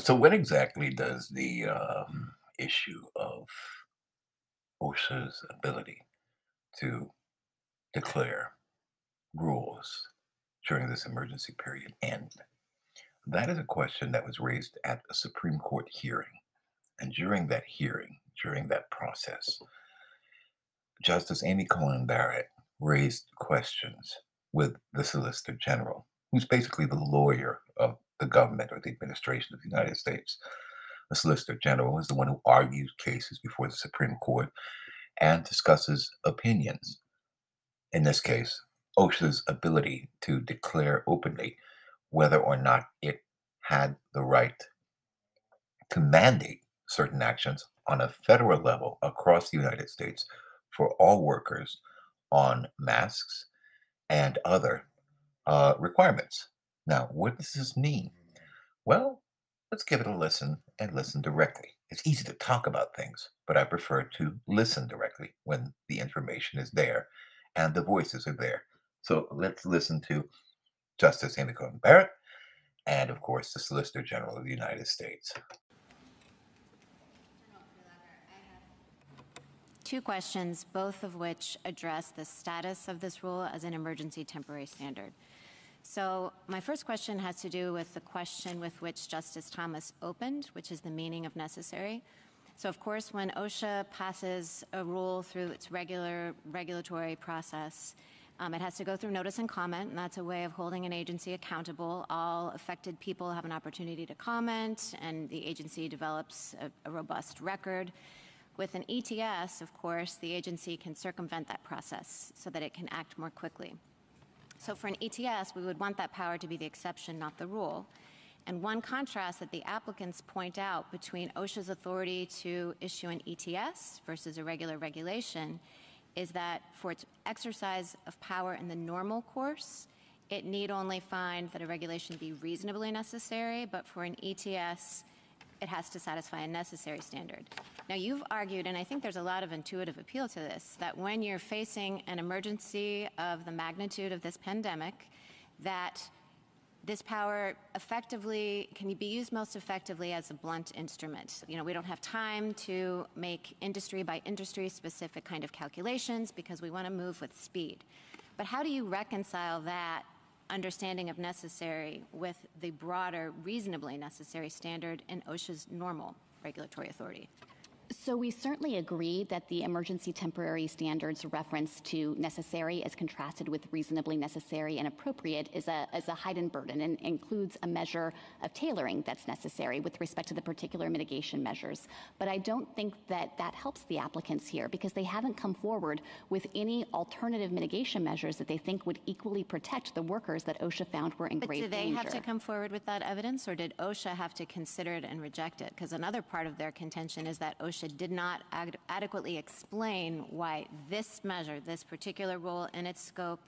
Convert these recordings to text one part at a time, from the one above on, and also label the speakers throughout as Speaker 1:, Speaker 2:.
Speaker 1: So, what exactly does the um, issue of OSHA's ability to declare rules during this emergency period end? That is a question that was raised at a Supreme Court hearing. And during that hearing, during that process, Justice Amy Coney Barrett raised questions with the Solicitor General, who's basically the lawyer of the government or the administration of the United States. The Solicitor General is the one who argues cases before the Supreme Court and discusses opinions. In this case, OSHA's ability to declare openly whether or not it had the right to mandate certain actions on a federal level across the United States for all workers on masks and other uh, requirements. Now, what does this mean? Well, let's give it a listen and listen directly. It's easy to talk about things, but I prefer to listen directly when the information is there and the voices are there. So let's listen to Justice Amy Coney Barrett and, of course, the Solicitor General of the United States.
Speaker 2: Two questions, both of which address the status of this rule as an emergency temporary standard. So, my first question has to do with the question with which Justice Thomas opened, which is the meaning of necessary. So, of course, when OSHA passes a rule through its regular regulatory process, um, it has to go through notice and comment, and that's a way of holding an agency accountable. All affected people have an opportunity to comment, and the agency develops a, a robust record. With an ETS, of course, the agency can circumvent that process so that it can act more quickly. So for an ETS, we would want that power to be the exception, not the rule. And one contrast that the applicants point out between OSHA's authority to issue an ETS versus a regular regulation is that for its exercise of power in the normal course, it need only find that a regulation be reasonably necessary, but for an ETS, it has to satisfy a necessary standard. Now, you've argued, and I think there's a lot of intuitive appeal to this, that when you're facing an emergency of the magnitude of this pandemic, that this power effectively can be used most effectively as a blunt instrument. You know, we don't have time to make industry by industry specific kind of calculations because we want to move with speed. But how do you reconcile that understanding of necessary with the broader reasonably necessary standard in OSHA's normal regulatory authority?
Speaker 3: So we certainly agree that the emergency temporary standards reference to necessary as contrasted with reasonably necessary and appropriate is a, is a heightened burden and includes a measure of tailoring that's necessary with respect to the particular mitigation measures. But I don't think that that helps the applicants here because they haven't come forward with any alternative mitigation measures that they think would equally protect the workers that OSHA found were in
Speaker 2: but
Speaker 3: grave
Speaker 2: danger. But do
Speaker 3: they
Speaker 2: danger. have to come forward with that evidence or did OSHA have to consider it and reject it? Because another part of their contention is that OSHA OSHA did not ad adequately explain why this measure, this particular rule in its scope,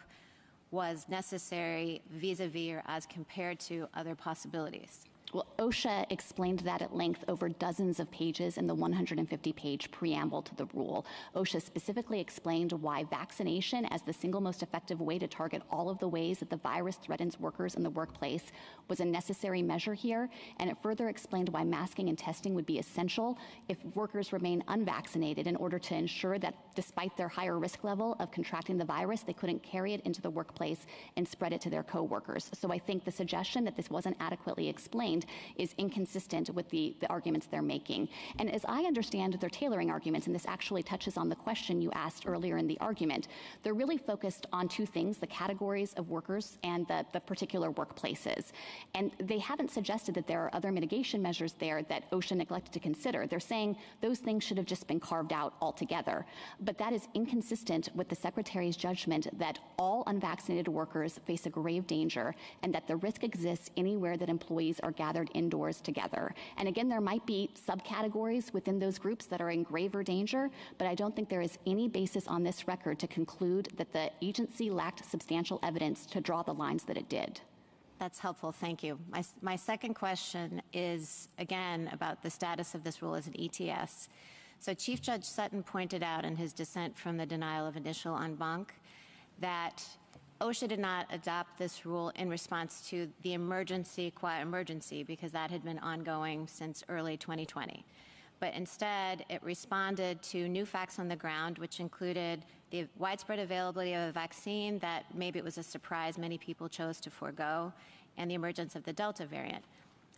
Speaker 2: was necessary vis-a-vis -vis or as compared to other possibilities.
Speaker 3: Well, OSHA explained that at length over dozens of pages in the 150 page preamble to the rule. OSHA specifically explained why vaccination, as the single most effective way to target all of the ways that the virus threatens workers in the workplace, was a necessary measure here. And it further explained why masking and testing would be essential if workers remain unvaccinated in order to ensure that despite their higher risk level of contracting the virus, they couldn't carry it into the workplace and spread it to their coworkers. So I think the suggestion that this wasn't adequately explained is inconsistent with the, the arguments they're making. And as I understand their tailoring arguments, and this actually touches on the question you asked earlier in the argument, they're really focused on two things, the categories of workers and the, the particular workplaces. And they haven't suggested that there are other mitigation measures there that OSHA neglected to consider. They're saying those things should have just been carved out altogether. But that is inconsistent with the Secretary's judgment that all unvaccinated workers face a grave danger and that the risk exists anywhere that employees are gathered gathered indoors together. And again, there might be subcategories within those groups that are in graver danger, but I don't think there is any basis on this record to conclude that the agency lacked substantial evidence to draw the lines that it did.
Speaker 2: That's helpful. Thank you. My, my second question is, again, about the status of this rule as an ETS. So Chief Judge Sutton pointed out in his dissent from the denial of initial en banc that OSHA did not adopt this rule in response to the emergency, qua emergency, because that had been ongoing since early 2020. But instead, it responded to new facts on the ground, which included the widespread availability of a vaccine that maybe it was a surprise many people chose to forego, and the emergence of the Delta variant.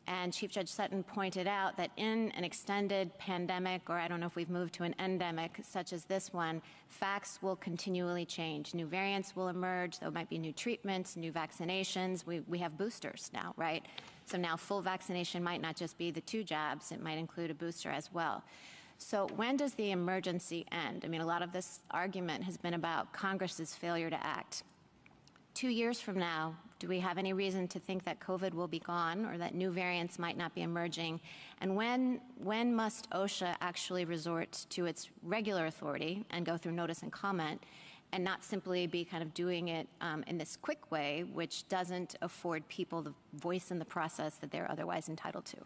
Speaker 2: And Chief Judge Sutton pointed out that in an extended pandemic, or I don't know if we've moved to an endemic such as this one, facts will continually change. New variants will emerge. There might be new treatments, new vaccinations. We, we have boosters now, right? So now full vaccination might not just be the two jabs, it might include a booster as well. So when does the emergency end? I mean, a lot of this argument has been about Congress's failure to act. Two years from now, do we have any reason to think that COVID will be gone or that new variants might not be emerging? And when, when must OSHA actually resort to its regular authority and go through notice and comment and not simply be kind of doing it um, in this quick way, which doesn't afford people the voice in the process that they're otherwise entitled to?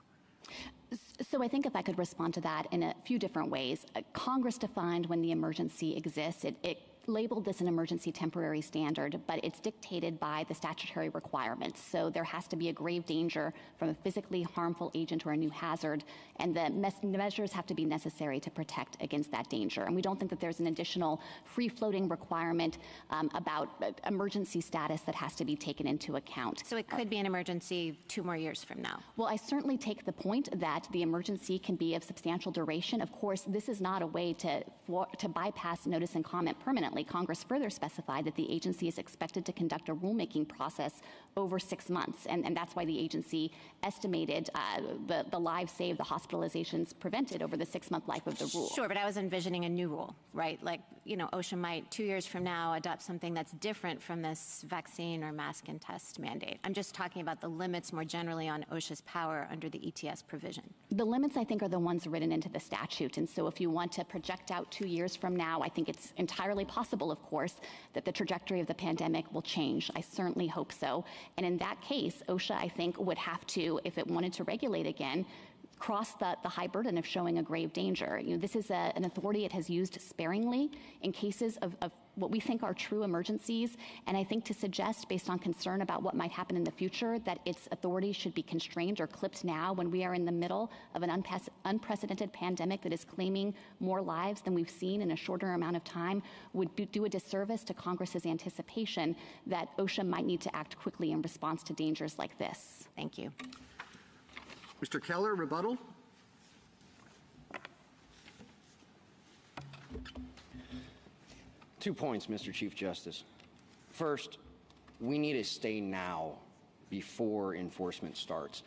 Speaker 3: So I think if I could respond to that in a few different ways. Uh, Congress defined when the emergency exists. It, it labeled this an emergency temporary standard, but it's dictated by the statutory requirements. So there has to be a grave danger from a physically harmful agent or a new hazard, and the measures have to be necessary to protect against that danger. And we don't think that there's an additional free floating requirement um, about uh, emergency status that has to be taken into account.
Speaker 2: So it could be an emergency two more years from now.
Speaker 3: Well, I certainly take the point that the emergency can be of substantial duration. Of course, this is not a way to, for, to bypass notice and comment permanently Congress further specified that the agency is expected to conduct a rulemaking process over six months, and, and that's why the agency estimated uh, the, the lives saved, the hospitalizations prevented over the six-month life of the rule.
Speaker 2: Sure, but I was envisioning a new rule, right? Like, you know, OSHA might, two years from now, adopt something that's different from this vaccine or mask and test mandate. I'm just talking about the limits more generally on OSHA's power under the ETS provision.
Speaker 3: The limits, I think, are the ones written into the statute, and so if you want to project out two years from now, I think it's entirely possible of course, that the trajectory of the pandemic will change. I certainly hope so. And in that case, OSHA, I think, would have to, if it wanted to regulate again, cross the, the high burden of showing a grave danger. You know, this is a, an authority it has used sparingly in cases of, of what we think are true emergencies. And I think to suggest, based on concern about what might happen in the future, that its authority should be constrained or clipped now when we are in the middle of an unprecedented pandemic that is claiming more lives than we've seen in a shorter amount of time would be, do a disservice to Congress's anticipation that OSHA might need to act quickly in response to dangers like this.
Speaker 2: Thank you.
Speaker 4: Mr. Keller, rebuttal.
Speaker 5: Two points, Mr. Chief Justice. First, we need a stay now before enforcement starts.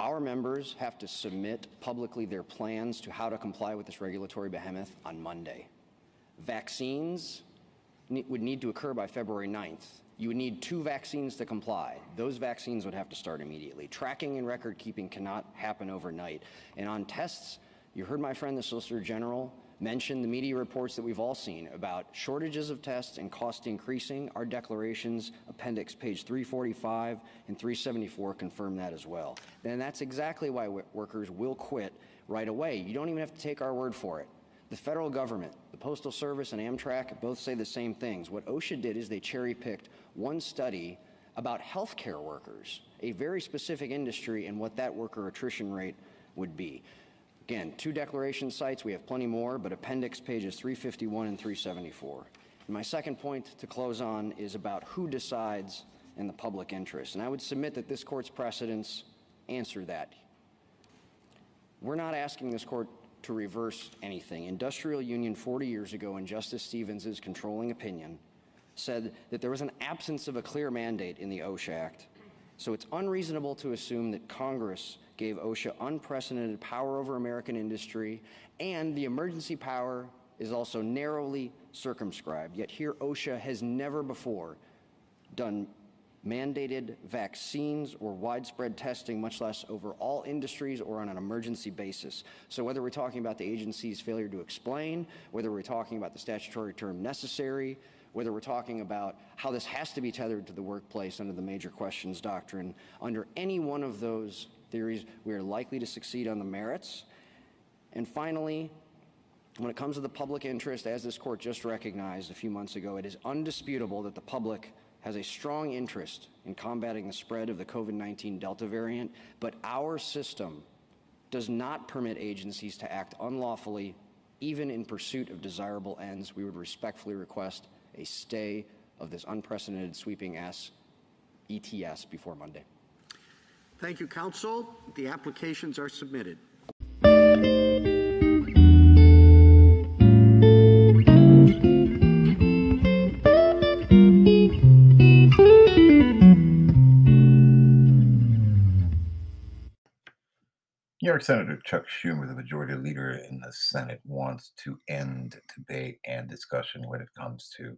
Speaker 5: Our members have to submit publicly their plans to how to comply with this regulatory behemoth on Monday. Vaccines would need to occur by February 9th. You would need two vaccines to comply. Those vaccines would have to start immediately. Tracking and record keeping cannot happen overnight. And on tests, you heard my friend the Solicitor General mention the media reports that we've all seen about shortages of tests and cost increasing. Our declarations, appendix page 345 and 374, confirm that as well. And that's exactly why workers will quit right away. You don't even have to take our word for it. The federal government, the Postal Service, and Amtrak both say the same things. What OSHA did is they cherry picked one study about healthcare workers, a very specific industry, and what that worker attrition rate would be. Again, two declaration sites, we have plenty more, but appendix pages 351 and 374. And my second point to close on is about who decides in the public interest. And I would submit that this court's precedents answer that. We're not asking this court to reverse anything. Industrial Union 40 years ago, in Justice Stevens' controlling opinion, said that there was an absence of a clear mandate in the OSHA Act. So it's unreasonable to assume that Congress gave OSHA unprecedented power over American industry, and the emergency power is also narrowly circumscribed. Yet here, OSHA has never before done mandated vaccines or widespread testing, much less over all industries or on an emergency basis. So whether we're talking about the agency's failure to explain, whether we're talking about the statutory term necessary, whether we're talking about how this has to be tethered to the workplace under the major questions doctrine, under any one of those theories, we are likely to succeed on the merits. And finally, When it comes to the public interest, as this court just recognized a few months ago, it is undisputable that the public has a strong interest in combating the spread of the COVID 19 Delta variant, but our system does not permit agencies to act unlawfully, even in pursuit of desirable ends. We would respectfully request a stay of this unprecedented sweeping S ETS before Monday.
Speaker 4: Thank you, Counsel. The applications are submitted.
Speaker 1: New York Senator Chuck Schumer, the majority leader in the Senate, wants to end debate and discussion when it comes to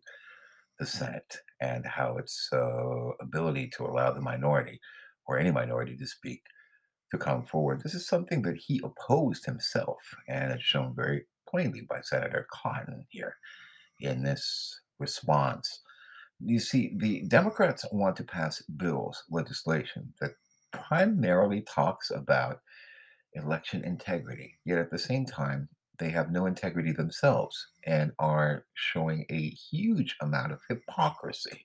Speaker 1: the Senate and how its uh, ability to allow the minority or any minority to speak to come forward. This is something that he opposed himself, and it's shown very plainly by Senator Cotton here in this response. You see, the Democrats want to pass bills, legislation that primarily talks about election integrity. Yet at the same time, they have no integrity themselves and are showing a huge amount of hypocrisy.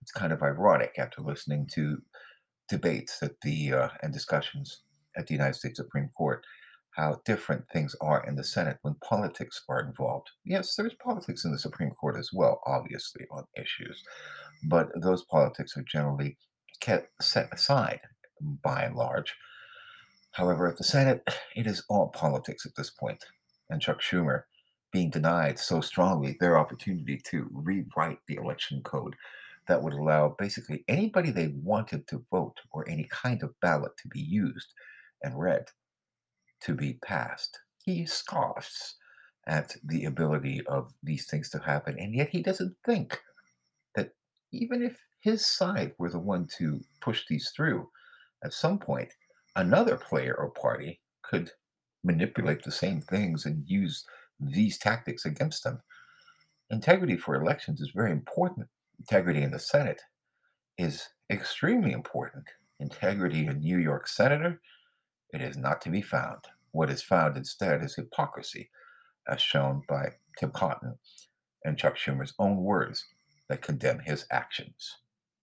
Speaker 1: It's kind of ironic after listening to debates at the uh, and discussions at the United States Supreme Court how different things are in the Senate when politics are involved. Yes, there's politics in the Supreme Court as well, obviously on issues, but those politics are generally kept set aside by and large However, at the Senate, it is all politics at this point, and Chuck Schumer being denied so strongly their opportunity to rewrite the election code that would allow basically anybody they wanted to vote or any kind of ballot to be used and read to be passed. He scoffs at the ability of these things to happen, and yet he doesn't think that even if his side were the one to push these through, at some point another player or party could manipulate the same things and use these tactics against them. Integrity for elections is very important. Integrity in the Senate is extremely important. Integrity in New York Senator, it is not to be found. What is found instead is hypocrisy, as shown by Tom Cotton and Chuck Schumer's own words that condemn his actions.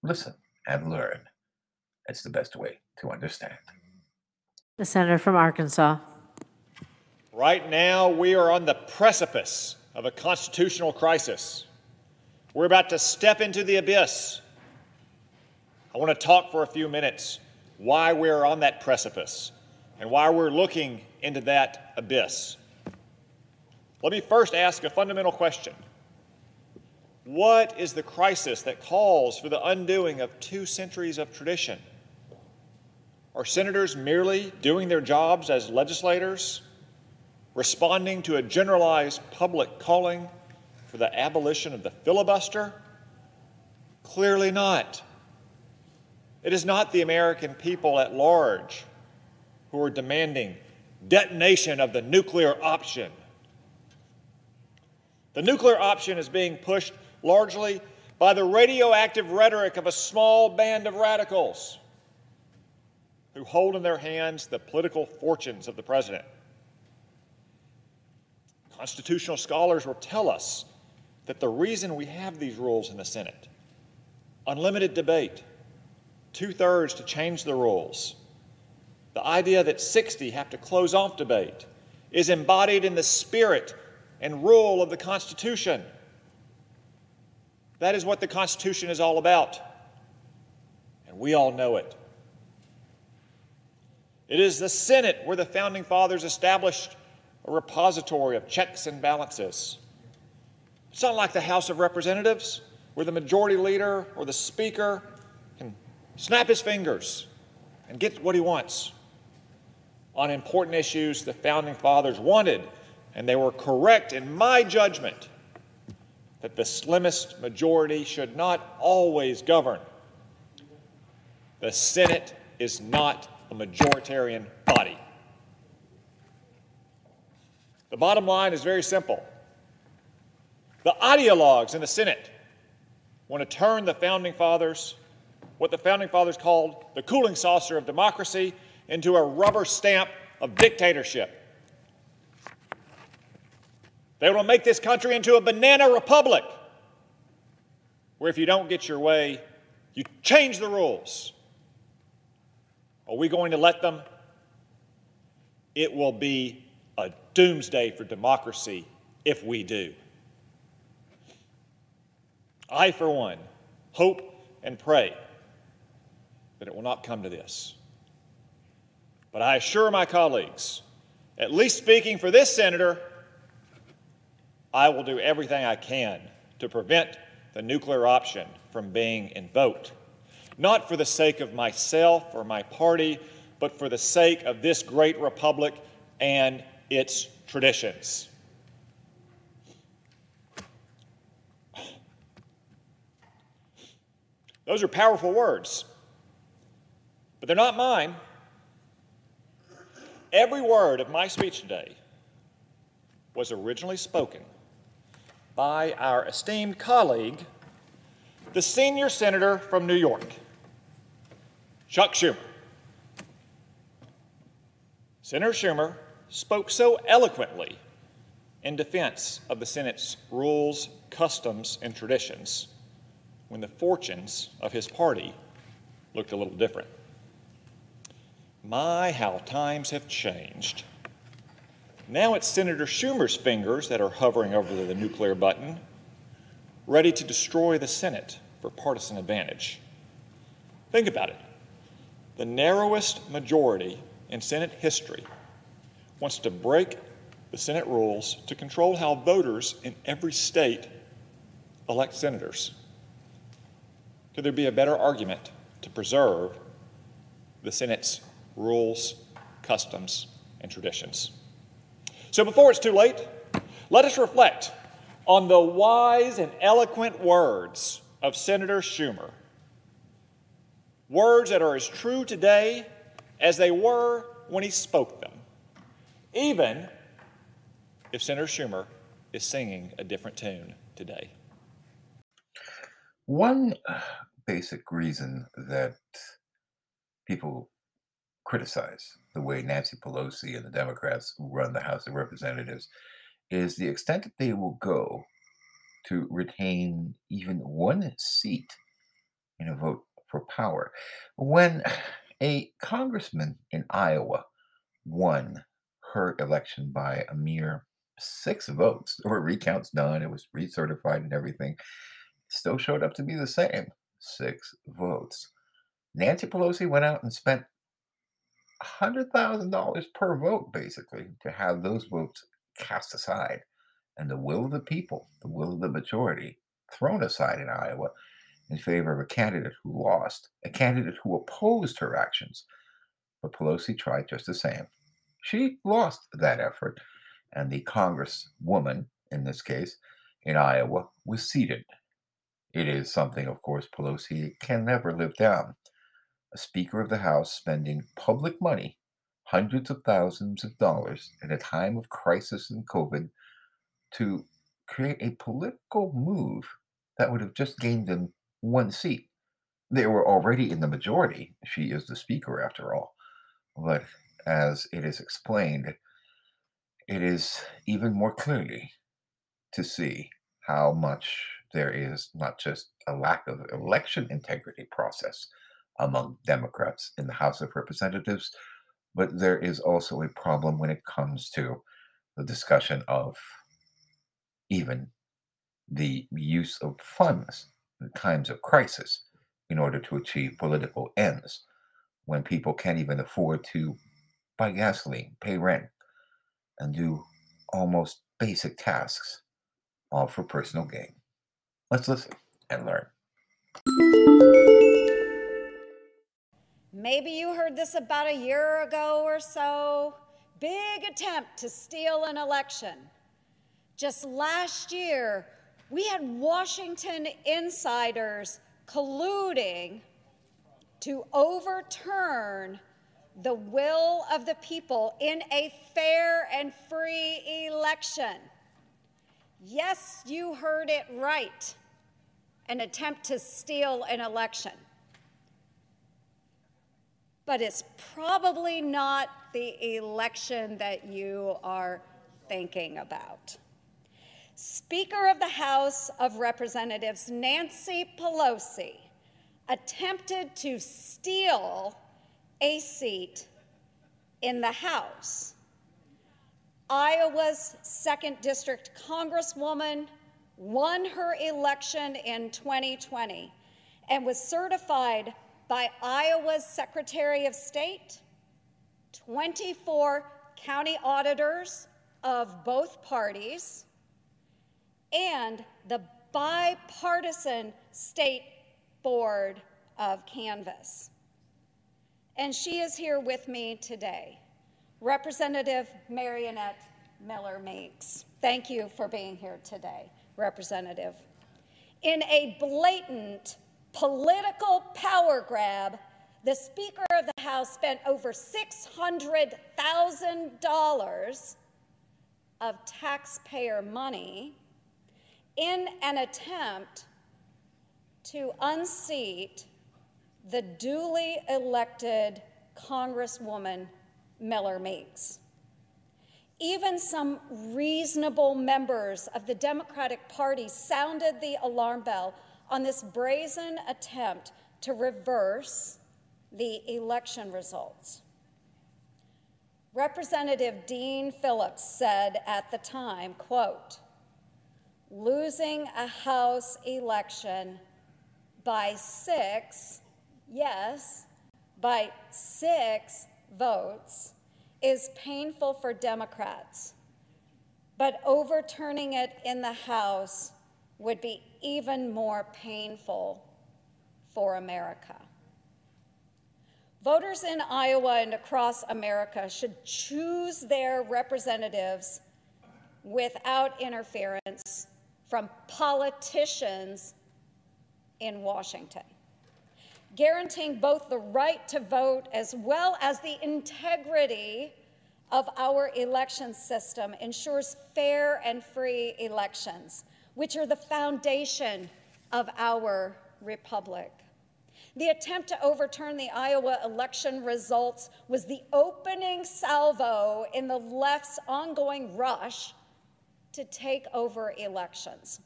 Speaker 1: Listen and learn. It's the best way to understand.
Speaker 6: The senator from Arkansas.
Speaker 7: Right now, we are on the precipice of a constitutional crisis. We're about to step into the abyss. I want to talk for a few minutes why we're on that precipice and why we're looking into that abyss. Let me first ask a fundamental question What is the crisis that calls for the undoing of two centuries of tradition? Are senators merely doing their jobs as legislators, responding to a generalized public calling for the abolition of the filibuster? Clearly not. It is not the American people at large who are demanding detonation of the nuclear option. The nuclear option is being pushed largely by the radioactive rhetoric of a small band of radicals who hold in their hands the political fortunes of the president. Constitutional scholars will tell us that the reason we have these rules in the Senate unlimited debate, two thirds to change the rules, the idea that 60 have to close off debate is embodied in the spirit and rule of the Constitution. That is what the Constitution is all about. And we all know it. It is the Senate where the founding fathers established a repository of checks and balances. It's not like the House of Representatives where the majority leader or the speaker can snap his fingers and get what he wants. On important issues, the founding fathers wanted, and they were correct in my judgment, that the slimmest majority should not always govern. The Senate is not a majoritarian body. The bottom line is very simple. The ideologues in the Senate want to turn the founding fathers, what the founding fathers called the cooling saucer of democracy, into a rubber stamp of dictatorship. They want to make this country into a banana republic where if you don't get your way, you change the rules. Are we going to let them? It will be a doomsday for democracy if we do. I, for one, hope and pray that it will not come to this. But I assure my colleagues, at least speaking for this senator, I will do everything I can to prevent the nuclear option from being invoked, not for the sake of myself or my party, but for the sake of this great republic and its traditions. Those are powerful words, but they're not mine. Every word of my speech today was originally spoken by our esteemed colleague, the senior senator from New York, Chuck Schumer. Senator Schumer spoke so eloquently in defense of the Senate's rules, customs, and traditions when the fortunes of his party looked a little different. My, how times have changed. Now it's Senator Schumer's fingers that are hovering over the nuclear button, ready to destroy the Senate for partisan advantage. Think about it. The narrowest majority in Senate history wants to break the Senate rules to control how voters in every state elect senators. Could there be a better argument to preserve the Senate's rules, customs, and traditions? So before it's too late, let us reflect on the wise and eloquent words of Senator Schumer. Words that are as true today as they were when he spoke them, even if Senator Schumer is singing a different tune today.
Speaker 1: One uh, basic reason that people criticize the way Nancy Pelosi and the Democrats run the House of Representatives is the extent that they will go to retain even one seat in a vote for power. When a congressman in Iowa won her election by a mere six votes, there were recounts done, it was recertified and everything, still showed up to be the same six votes. Nancy Pelosi went out and spent $100,000 per vote, basically, to have those votes cast aside and the will of the people, the will of the majority, thrown aside in Iowa in favor of a candidate who lost, a candidate who opposed her actions. But Pelosi tried just the same. She lost that effort, and the Congresswoman, in this case, in Iowa, was seated. It is something, of course, Pelosi can never live down a Speaker of the House spending public money, hundreds of thousands of dollars, at a time of crisis and COVID to create a political move that would have just gained them one seat. They were already in the majority. She is the Speaker, after all. But as it is explained, it is even more clearly to see how much there is not just a lack of election integrity process, among Democrats in the House of Representatives, but there is also a problem when it comes to the discussion of even the use of funds times of crisis in order to achieve political ends when people can't even afford to buy gasoline, pay rent, and do almost basic tasks, all for personal gain. Let's listen and learn.
Speaker 8: Maybe you heard this about a year ago or so. Big attempt to steal an election. Just last year, we had Washington insiders colluding to overturn the will of the people in a fair and free election. Yes, you heard it right an attempt to steal an election but it's probably not the election that you are thinking about. Speaker of the House of Representatives Nancy Pelosi attempted to steal a seat in the House. Iowa's 2nd District Congresswoman won her election in 2020 and was certified by Iowa's Secretary of State, 24 county auditors of both parties, and the bipartisan State Board of Canvass. And she is here with me today, Representative Mariannette Miller Meeks. Thank you for being here today, Representative. In a blatant political power grab, the Speaker of the House spent over $600,000 of taxpayer money in an attempt to unseat the duly elected Congresswoman Miller Meeks. Even some reasonable members of the Democratic Party sounded the alarm bell on this brazen attempt to reverse the election results. Representative Dean Phillips said at the time, quote, losing a House election by six, yes, by six votes is painful for Democrats, but overturning it in the House would be even more painful for America. Voters in Iowa and across America should choose their representatives without interference from politicians in Washington, guaranteeing both the right to vote as well as the integrity of our election system ensures fair and free elections, which are the foundation of our republic. The attempt to overturn the Iowa election results was the opening salvo in the left's ongoing rush to take over elections.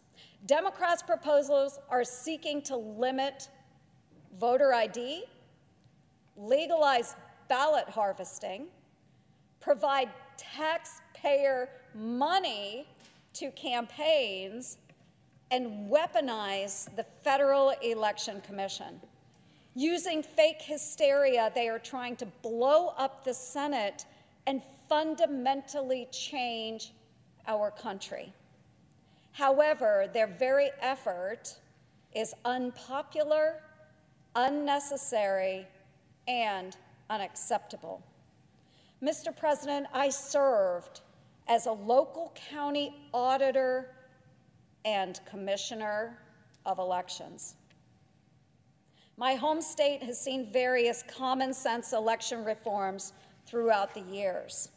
Speaker 8: Democrats' proposals are seeking to limit voter ID, legalize ballot harvesting, provide taxpayer money to campaigns, and weaponize the Federal Election Commission. Using fake hysteria, they are trying to blow up the Senate and fundamentally change our country. However, their very effort is unpopular, unnecessary, and unacceptable. Mr. President, I served as a local county auditor and commissioner of elections. My home state has seen various common sense election reforms throughout the years.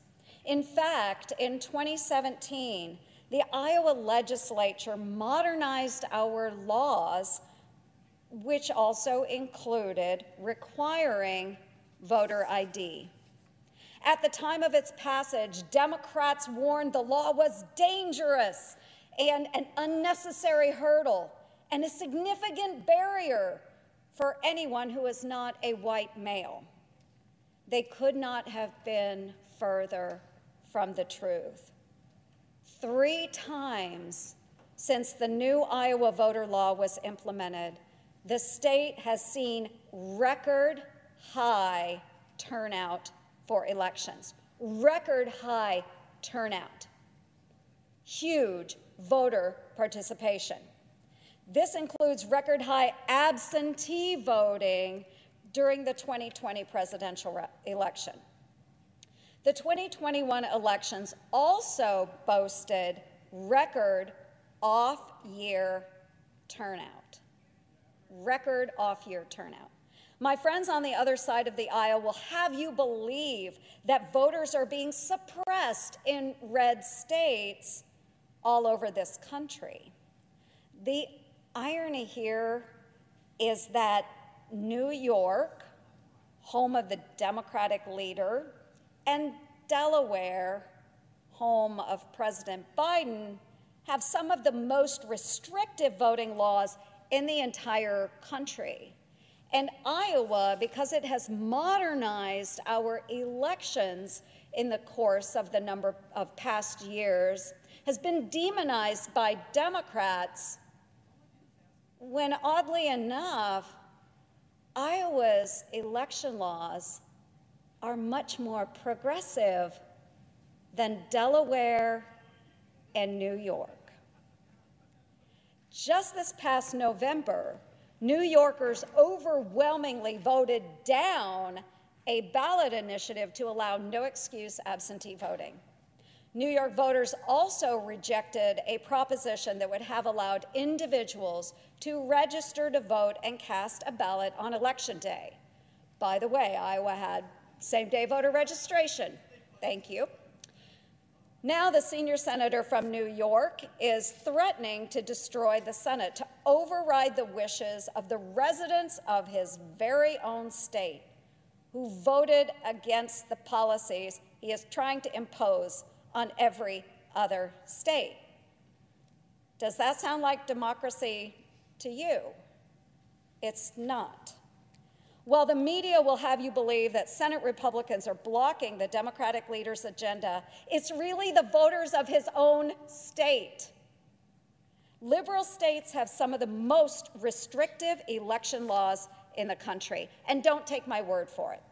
Speaker 8: In fact, in 2017, the Iowa legislature modernized our laws, which also included requiring voter ID. At the time of its passage, Democrats warned the law was dangerous and an unnecessary hurdle and a significant barrier for anyone who is not a white male. They could not have been further from the truth. Three times since the new Iowa voter law was implemented, the state has seen record high turnout for elections. Record high turnout. Huge voter participation. This includes record high absentee voting during the 2020 presidential election. The 2021 elections also boasted record off year turnout. Record off year turnout. My friends on the other side of the aisle will have you believe that voters are being suppressed in red states all over this country. The irony here is that New York, home of the Democratic leader, and Delaware, home of President Biden, have some of the most restrictive voting laws in the entire country. And Iowa, because it has modernized our elections in the course of the number of past years, has been demonized by Democrats when, oddly enough, Iowa's election laws are much more progressive than Delaware and New York. Just this past November, New Yorkers overwhelmingly voted down a ballot initiative to allow no excuse absentee voting. New York voters also rejected a proposition that would have allowed individuals to register to vote and cast a ballot on election day. By the way, Iowa had same day voter registration. Thank you. Now, the senior senator from New York is threatening to destroy the Senate, to override the wishes of the residents of his very own state who voted against the policies he is trying to impose on every other state. Does that sound like democracy to you? It's not. While the media will have you believe that Senate Republicans are blocking the Democratic leader's agenda, it's really the voters of his own state. Liberal states have some of the most restrictive election laws in the country, and don't take my word for it.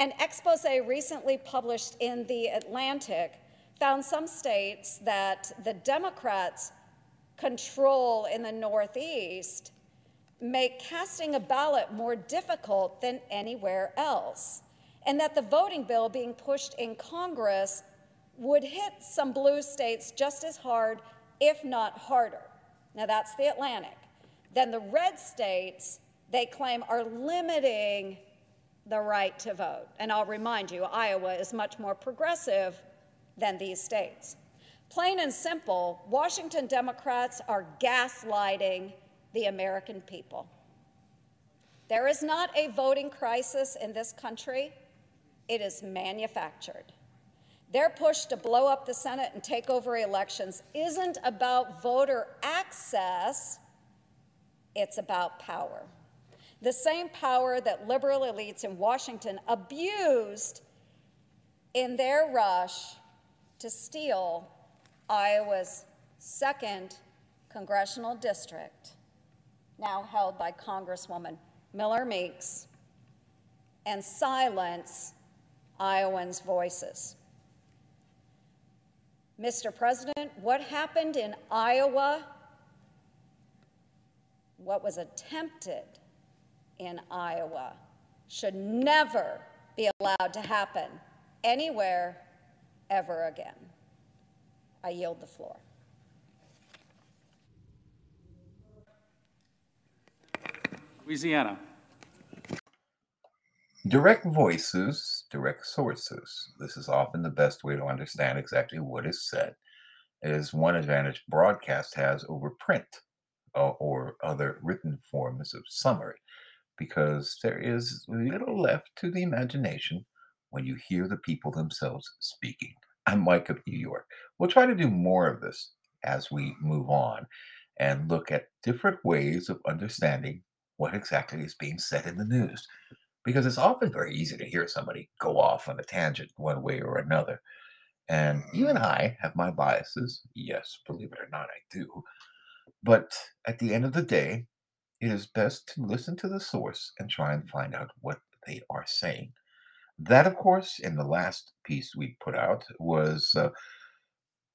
Speaker 8: An expose recently published in The Atlantic found some states that the Democrats control in the Northeast make casting a ballot more difficult than anywhere else, and that the voting bill being pushed in Congress would hit some blue states just as hard, if not harder. Now, that's the Atlantic. Then the red states, they claim, are limiting the right to vote. And I'll remind you, Iowa is much more progressive than these states. Plain and simple, Washington Democrats are gaslighting the American people. There is not a voting crisis in this country, it is manufactured. Their push to blow up the Senate and take over elections isn't about voter access, it's about power. The same power that liberal elites in Washington abused in their rush to steal Iowa's second congressional district, now held by Congresswoman Miller Meeks, and silence Iowans' voices. Mr. President, what happened in Iowa, what was attempted in Iowa, should never be allowed to happen anywhere ever again. I yield the floor.
Speaker 9: Louisiana.
Speaker 1: Direct voices, direct sources. This is often the best way to understand exactly what is said. It is one advantage broadcast has over print uh, or other written forms of summary because there is little left to the imagination when you hear the people themselves speaking. I'm Mike of New York. We'll try to do more of this as we move on and look at different ways of understanding what exactly is being said in the news. Because it's often very easy to hear somebody go off on a tangent one way or another. And even I have my biases. Yes, believe it or not, I do. But at the end of the day, it is best to listen to the source and try and find out what they are saying. That, of course, in the last piece we put out was uh,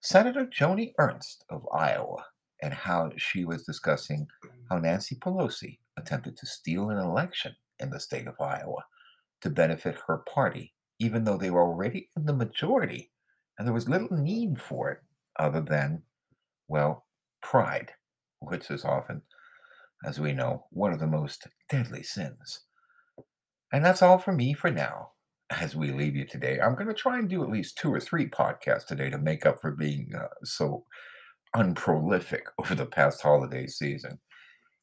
Speaker 1: Senator Joni Ernst of Iowa and how she was discussing how Nancy Pelosi attempted to steal an election in the state of Iowa to benefit her party, even though they were already in the majority and there was little need for it other than, well, pride, which is often, as we know, one of the most deadly sins. And that's all for me for now as we leave you today. I'm going to try and do at least two or three podcasts today to make up for being uh, so unprolific over the past holiday season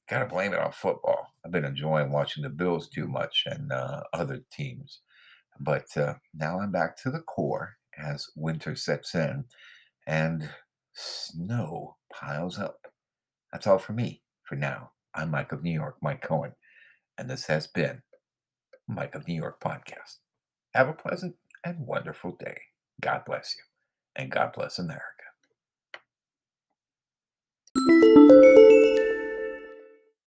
Speaker 1: gotta blame it on football. I've been enjoying watching the Bills too much and uh, other teams, but uh, now I'm back to the core as winter sets in and snow piles up. That's all for me for now. I'm Mike of New York, Mike Cohen, and this has been Mike of New York podcast. Have a pleasant and wonderful day. God bless you, and God bless America.